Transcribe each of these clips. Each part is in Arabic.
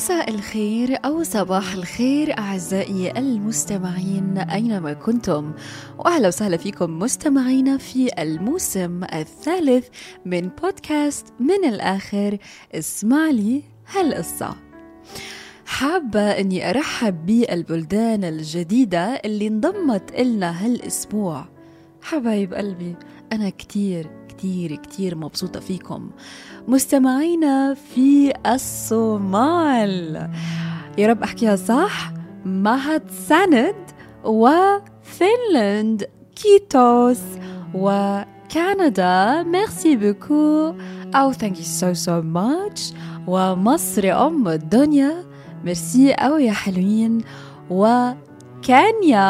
مساء الخير أو صباح الخير أعزائي المستمعين أينما كنتم. وأهلا وسهلا فيكم مستمعينا في الموسم الثالث من بودكاست من الآخر اسمع لي هالقصة. حابة أني أرحب بالبلدان الجديدة اللي انضمت إلنا هالأسبوع. حبايب قلبي أنا كتير كتير كتير مبسوطة فيكم. مستمعينا في الصومال. يا رب أحكيها صح. mahadsanid وفنلند kiitos وكندا. merci beaucoup أو thank you so so much ومصر أم الدنيا. ميرسي أو يا حلوين. وكينيا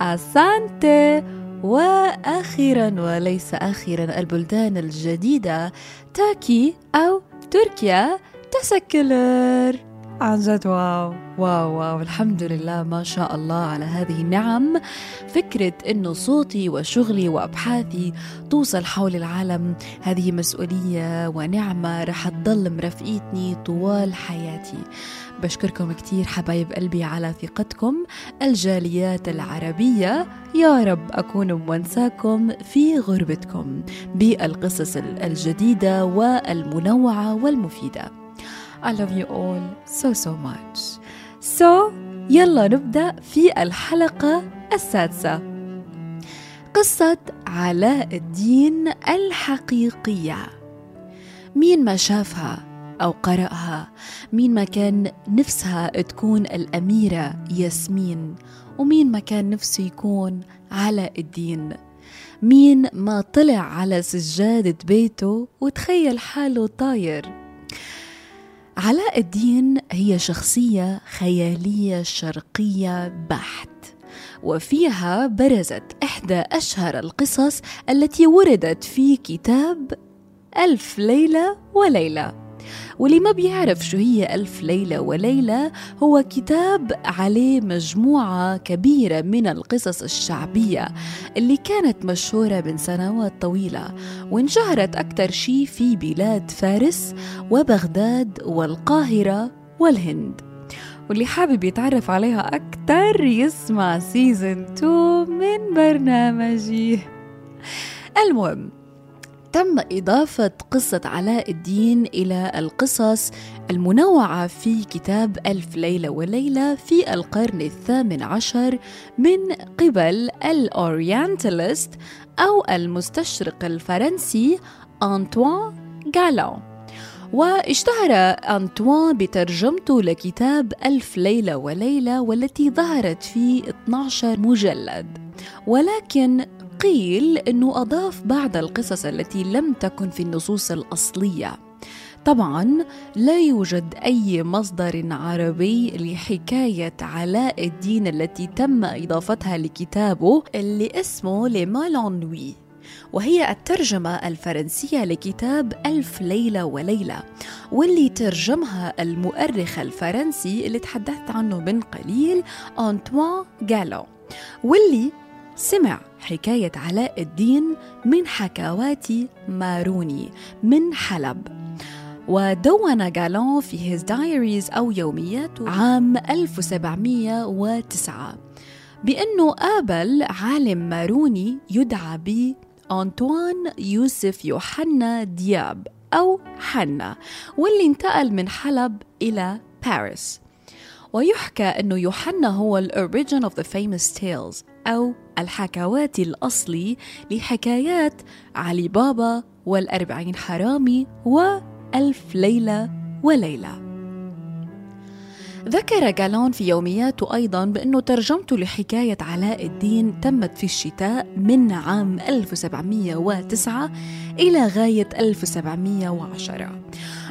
asante وأخيرا وليس أخيرا البلدان الجديدة تاكي أو تركيا teşekkürler. عن جد wow wow wow. الحمد لله ما شاء الله على هذه النعم. فكرة إنه صوتي وشغلي وأبحاثي توصل حول العالم هذه مسؤولية ونعمة رح تضل مرافقتني طوال حياتي. بشكركم كتير حبايب قلبي على ثقتكم. الجاليات العربية يا رب أكون مونساكم في غربتكم. بالقصص الجديدة والمنوعة والمفيدة. I love you all so so much. So يلا نبدأ في الحلقة السادسة. قصة علاء الدين الحقيقية. مين ما شافها أو قرأها مين ما كان نفسها تكون الأميرة ياسمين ومين ما كان نفسه يكون علاء الدين. مين ما طلع على سجادة بيته وتخيل حاله طاير. علاء الدين هي شخصية خيالية شرقية بحت. وفيها برزت إحدى أشهر القصص التي وردت في كتاب ألف ليلة وليلة. واللي ما بيعرف شو هي ألف ليلة وليلة هو كتاب عليه مجموعة كبيرة من القصص الشعبية اللي كانت مشهورة من سنوات طويلة وانشهرت أكثر شي في بلاد فارس وبغداد والقاهرة والهند. واللي حابب يتعرف عليها أكثر يسمع سيزن 2 من برنامجي. المهم تم إضافة قصة علاء الدين إلى القصص المنوعة في كتاب ألف ليلة وليلة في القرن الثامن عشر من قبل الأورينتاليست أو المستشرق الفرنسي أنطوان جالون واشتهر أنطوان بترجمته لكتاب ألف ليلة وليلة والتي ظهرت في 12 مجلد. ولكن قيل إنه أضاف بعض القصص التي لم تكن في النصوص الأصلية. طبعا لا يوجد أي مصدر عربي لحكاية علاء الدين التي تم إضافتها لكتابه اللي اسمه لمالونوي وهي الترجمة الفرنسية لكتاب ألف ليلة وليلة واللي ترجمها المؤرخ الفرنسي اللي تحدثت عنه من قليل أنطوان جالو واللي سمع حكاية علاء الدين من حكوات ماروني من حلب. ودون جالون في هيز دايريز أو يومياته عام 1709 بأنه قابل عالم ماروني يدعى ب أنطوان يوسف يوحنا دياب أو حنا واللي انتقل من حلب إلى باريس ويحكى أنه يوحنا هو الأوريجين of the famous tales. أو الحكوات الأصلي لحكايات علي بابا والأربعين حرامي وألف ليلة وليلة. ذكر جالون في يومياته أيضا بأنه ترجمته لحكاية علاء الدين تمت في الشتاء من عام 1709 إلى غاية 1710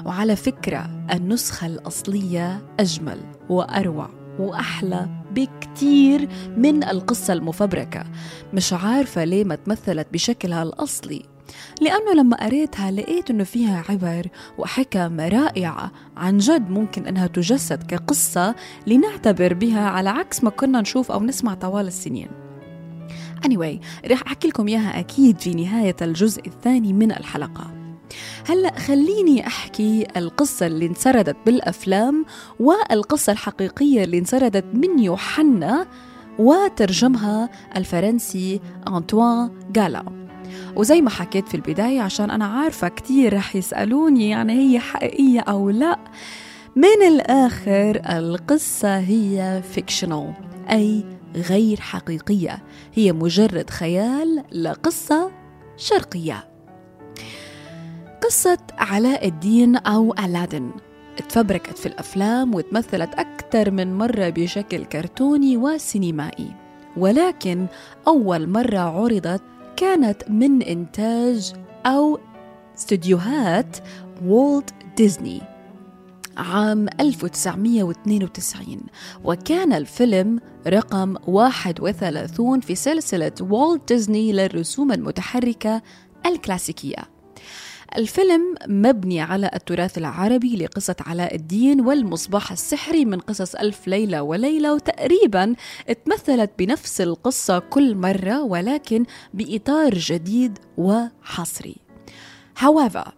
وعلى فكرة النسخة الأصلية أجمل وأروع وأحلى بكتير من القصة المفبركة. مش عارفة ليه ما تمثلت بشكلها الأصلي. لأنه لما قريتها لقيت أنه فيها عبر وحكم رائعة عن جد ممكن أنها تجسد كقصة لنعتبر بها على عكس ما كنا نشوف أو نسمع طوال السنين. Anyway رح أحكي لكم إياها أكيد في نهاية الجزء الثاني من الحلقة. هلا خليني أحكي القصة اللي انسردت بالأفلام والقصة الحقيقية اللي انسردت من يوحنا وترجمها الفرنسي أنطوان جالا. وزي ما حكيت في البداية عشان أنا عارفة كتير رح يسألوني يعني هي حقيقية أو لا من الآخر القصة هي فيكشنال أي غير حقيقية. هي مجرد خيال لقصة شرقية. قصة علاء الدين أو ألادن. تفبركت في الأفلام وتمثلت أكثر من مرة بشكل كرتوني وسينمائي. ولكن أول مرة عرضت كانت من إنتاج أو استديوهات والت ديزني عام 1992 وكان الفيلم رقم 31 في سلسلة والت ديزني للرسوم المتحركة الكلاسيكية. الفيلم مبني على التراث العربي لقصة علاء الدين والمصباح السحري من قصص ألف ليلة وليلة وتقريبا تمثلت بنفس القصة كل مرة ولكن بإطار جديد وحصري. However,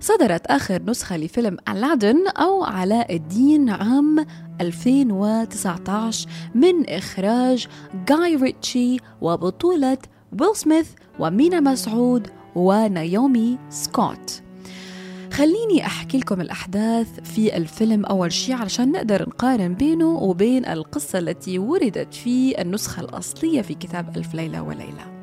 صدرت آخر نسخة لفيلم ألادن أو علاء الدين عام 2019 من إخراج جاي ريتشي وبطولة ويل سميث ومينا مسعود ونايومي سكوت. خليني أحكي لكم الأحداث في الفيلم أول شيء علشان نقدر نقارن بينه وبين القصة التي وردت في النسخة الأصلية في كتاب ألف ليلة وليلة.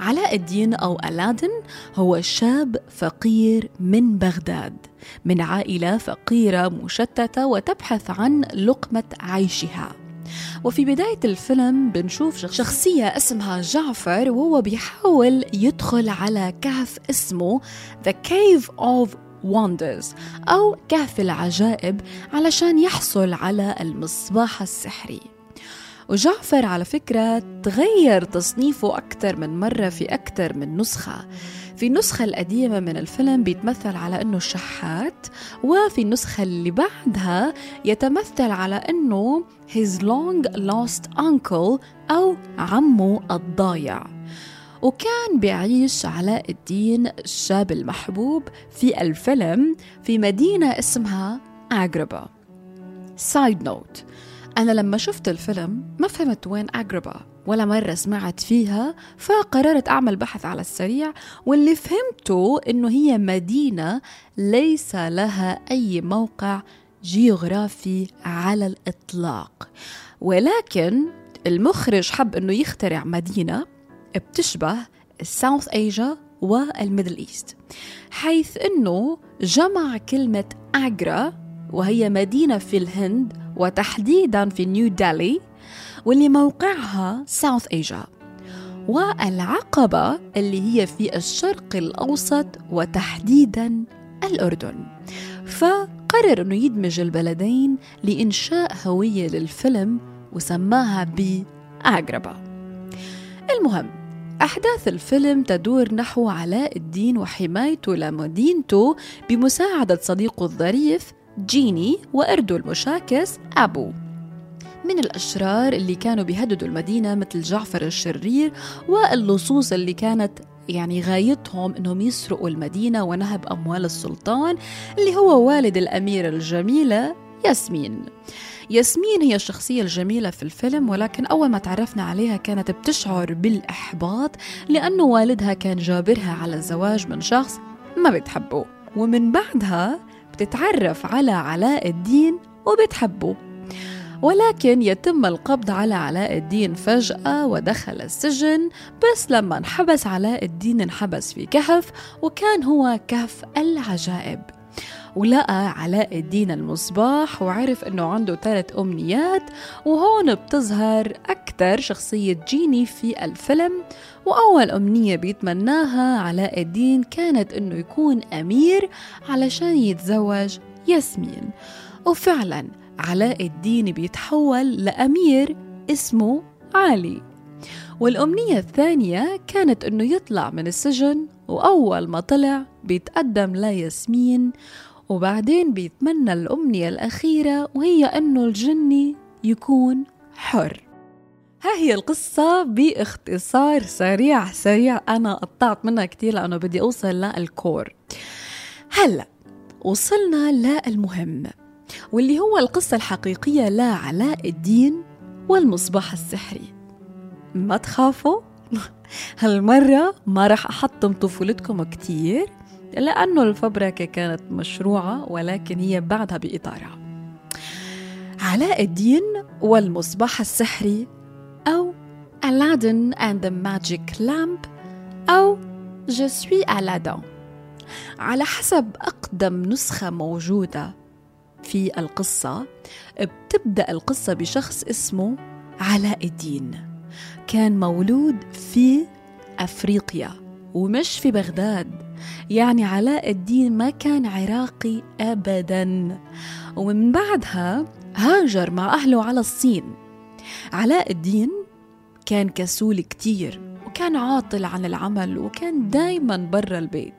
علاء الدين أو ألادن هو شاب فقير من بغداد من عائلة فقيرة مشتتة وتبحث عن لقمة عيشها. وفي بداية الفيلم بنشوف شخصية اسمها جعفر وهو بيحاول يدخل على كهف اسمه The Cave of Wonders أو كهف العجائب علشان يحصل على المصباح السحري. وجعفر على فكرة تغير تصنيفه أكثر من مرة في أكثر من نسخة. في النسخة القديمة من الفيلم بيتمثل على أنه شحات وفي النسخة اللي بعدها يتمثل على أنه his long lost uncle أو عمه الضايع. وكان بيعيش علاء الدين الشاب المحبوب في الفيلم في مدينة اسمها أجربا side note أنا لما شفت الفيلم ما فهمت وين أجربا ولا مرة سمعت فيها فقررت أعمل بحث على السريع واللي فهمته إنه هي مدينة ليس لها أي موقع جيوغرافي على الإطلاق. ولكن المخرج حب إنه يخترع مدينة بتشبه ال South Asia وال Middle East حيث إنه جمع كلمة أجرا وهي مدينة في الهند وتحديدا في نيو دلهي واللي موقعها South Asia والعقبة اللي هي في الشرق الأوسط وتحديدا الأردن. فقرر أنه يدمج البلدين لإنشاء هوية للفيلم وسماها بأجربة المهم أحداث الفيلم تدور نحو علاء الدين وحمايته لمدينته بمساعدة صديقه الظريف جيني وأرده المشاكس أبو. من الأشرار اللي كانوا بيهددوا المدينة مثل جعفر الشرير واللصوص اللي كانت يعني غايتهم إنهم يسرقوا المدينة ونهب أموال السلطان اللي هو والد الاميره الجميلة ياسمين. ياسمين هي الشخصية الجميلة في الفيلم ولكن أول ما تعرفنا عليها كانت بتشعر بالإحباط لأنه والدها كان جابرها على الزواج من شخص ما بتحبه. ومن بعدها بتتعرف على علاء الدين وبتحبه. ولكن يتم القبض على علاء الدين فجأة ودخل السجن بس لما انحبس علاء الدين انحبس في كهف وكان هو كهف العجائب. ولقى علاء الدين المصباح وعرف إنه عنده ثلاث أمنيات وهون بتظهر أكثر شخصية جيني في الفيلم وأول أمنية بيتمناها علاء الدين كانت إنه يكون أمير علشان يتزوج ياسمين. وفعلا علاء الدين بيتحول لأمير اسمه علي. والأمنية الثانية كانت أنه يطلع من السجن وأول ما طلع بيتقدم لياسمين وبعدين بيتمنى الأمنية الأخيرة وهي أنه الجني يكون حر. ها هي القصة باختصار سريع سريع. أنا قطعت منها كتير لأنه بدي أوصل للكور هلأ وصلنا للمهم واللي هو القصة الحقيقية لعلاء الدين والمصباح السحري. ما تخافوا هالمرة ما رح أحطم طفولتكم كتير لأنه الفبركة كانت مشروعة ولكن هي بعدها بإطارها. علاء الدين والمصباح السحري أو Aladdin and the Magic Lamp أو Je suis Aladdin. على حسب أقدم نسخة موجودة في القصة بتبدأ القصة بشخص اسمه علاء الدين. كان مولود في أفريقيا ومش في بغداد. يعني علاء الدين ما كان عراقي أبدا. ومن بعدها هاجر مع أهله على الصين. علاء الدين كان كسول كتير وكان عاطل عن العمل وكان دايما برا البيت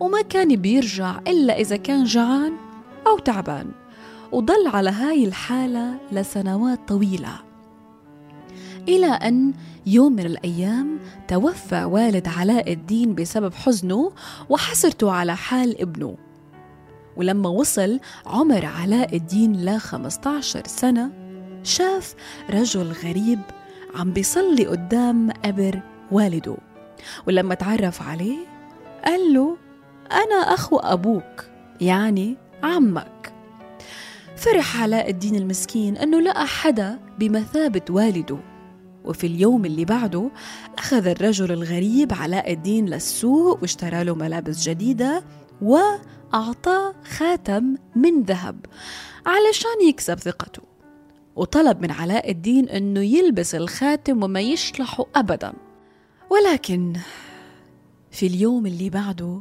وما كان بيرجع إلا إذا كان جعان أو تعبان وضل على هاي الحالة لسنوات طويلة. إلى أن يوم من الأيام توفى والد علاء الدين بسبب حزنه وحسرته على حال ابنه. ولما وصل عمر علاء الدين ل 15 سنة شاف رجل غريب عم بيصلي قدام قبر والده. ولما تعرف عليه قال له أنا أخو أبوك يعني عمك. فرح علاء الدين المسكين أنه لقى حدا بمثابة والده. وفي اليوم اللي بعده أخذ الرجل الغريب علاء الدين للسوق واشترى له ملابس جديدة وأعطاه خاتم من ذهب علشان يكسب ثقته. وطلب من علاء الدين أنه يلبس الخاتم وما يشلحه أبدا. ولكن في اليوم اللي بعده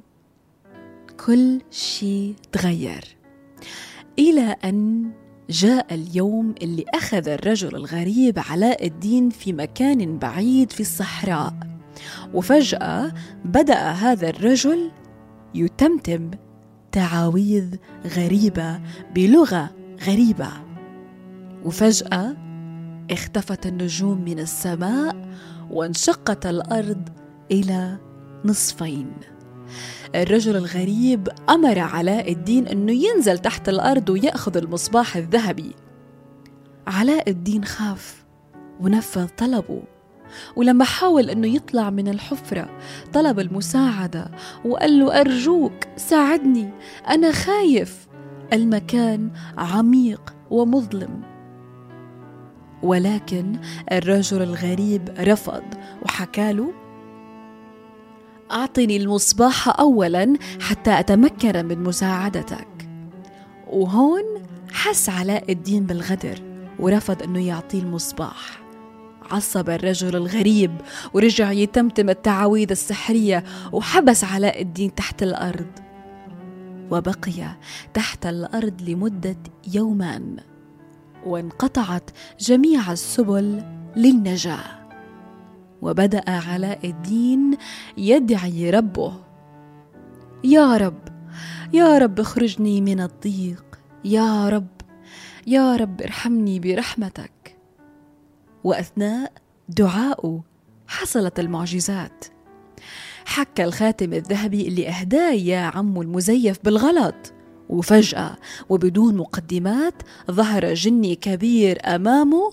كل شيء تغير إلى أن جاء اليوم اللي أخذ الرجل الغريب علاء الدين في مكان بعيد في الصحراء. وفجأة بدأ هذا الرجل يتمتم تعاويذ غريبة بلغة غريبة. وفجأة اختفت النجوم من السماء وانشقت الأرض إلى نصفين. الرجل الغريب أمر علاء الدين أنه ينزل تحت الأرض ويأخذ المصباح الذهبي. علاء الدين خاف ونفذ طلبه ولما حاول أنه يطلع من الحفرة طلب المساعدة وقال له أرجوك ساعدني أنا خايف المكان عميق ومظلم. ولكن الرجل الغريب رفض وحكى له أعطني المصباح أولا حتى أتمكن من مساعدتك. وهون حس علاء الدين بالغدر ورفض أنه يعطيه المصباح. عصب الرجل الغريب ورجع يتمتم التعاويذ السحرية وحبس علاء الدين تحت الأرض. وبقي تحت الأرض لمدة يومان. وانقطعت جميع السبل للنجاة. وبدأ علاء الدين يدعي ربه. يا رب يا رب اخرجني من الضيق. يا رب يا رب ارحمني برحمتك. وأثناء دعائه حصلت المعجزات. حك الخاتم الذهبي اللي اهداه يا عمو المزيف بالغلط. وفجأة وبدون مقدمات ظهر جني كبير أمامه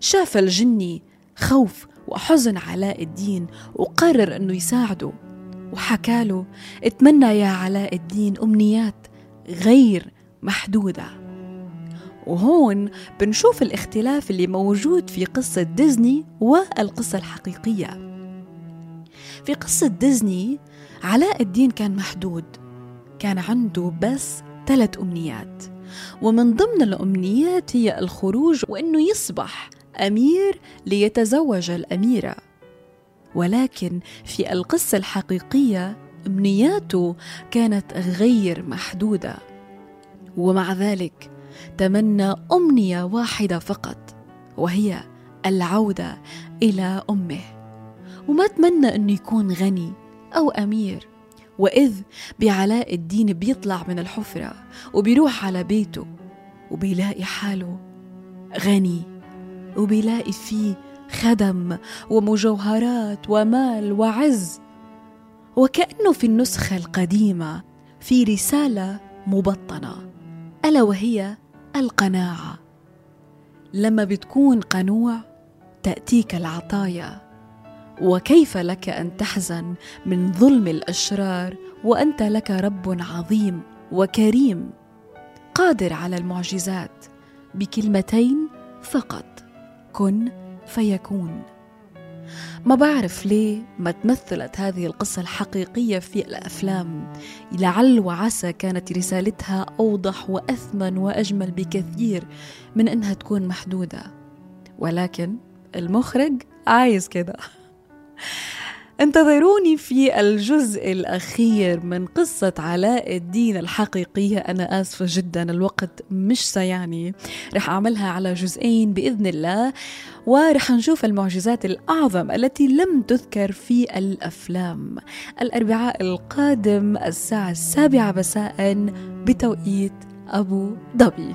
شاف الجني خوف وحزن علاء الدين وقرر أنه يساعده وحكى له اتمنى يا علاء الدين أمنيات غير محدودة. وهون بنشوف الاختلاف اللي موجود في قصة ديزني والقصة الحقيقية. في قصة ديزني علاء الدين كان محدود كان عنده بس ثلاث أمنيات. ومن ضمن الأمنيات هي الخروج وأنه يصبح أمير ليتزوج الأميرة. ولكن في القصة الحقيقية أمنياته كانت غير محدودة. ومع ذلك تمنى أمنية واحدة فقط وهي العودة إلى أمه. وما تمنى انه يكون غني أو أمير. وإذ بعلاء الدين بيطلع من الحفرة وبيروح على بيته وبيلاقي حاله غني وبيلاقي فيه خدم ومجوهرات ومال وعز وكأنه في النسخة القديمة في رسالة مبطنة ألا وهي القناعة. لما بتكون قنوع تأتيك العطايا. وكيف لك أن تحزن من ظلم الأشرار وأنت لك رب عظيم وكريم قادر على المعجزات بكلمتين فقط. كن فيكون. ما بعرف ليه ما تمثلت هذه القصة الحقيقية في الأفلام. لعل وعسى كانت رسالتها أوضح وأثمن وأجمل بكثير من أنها تكون محدودة. ولكن المخرج عايز كده. انتظروني في الجزء الأخير من قصة علاء الدين الحقيقية. أنا آسفة جدا الوقت مش سيعني. رح أعملها على جزئين بإذن الله ورح نشوف المعجزات الأعظم التي لم تذكر في الأفلام. الأربعاء القادم الساعة السابعة مساء بتوقيت أبو ظبي.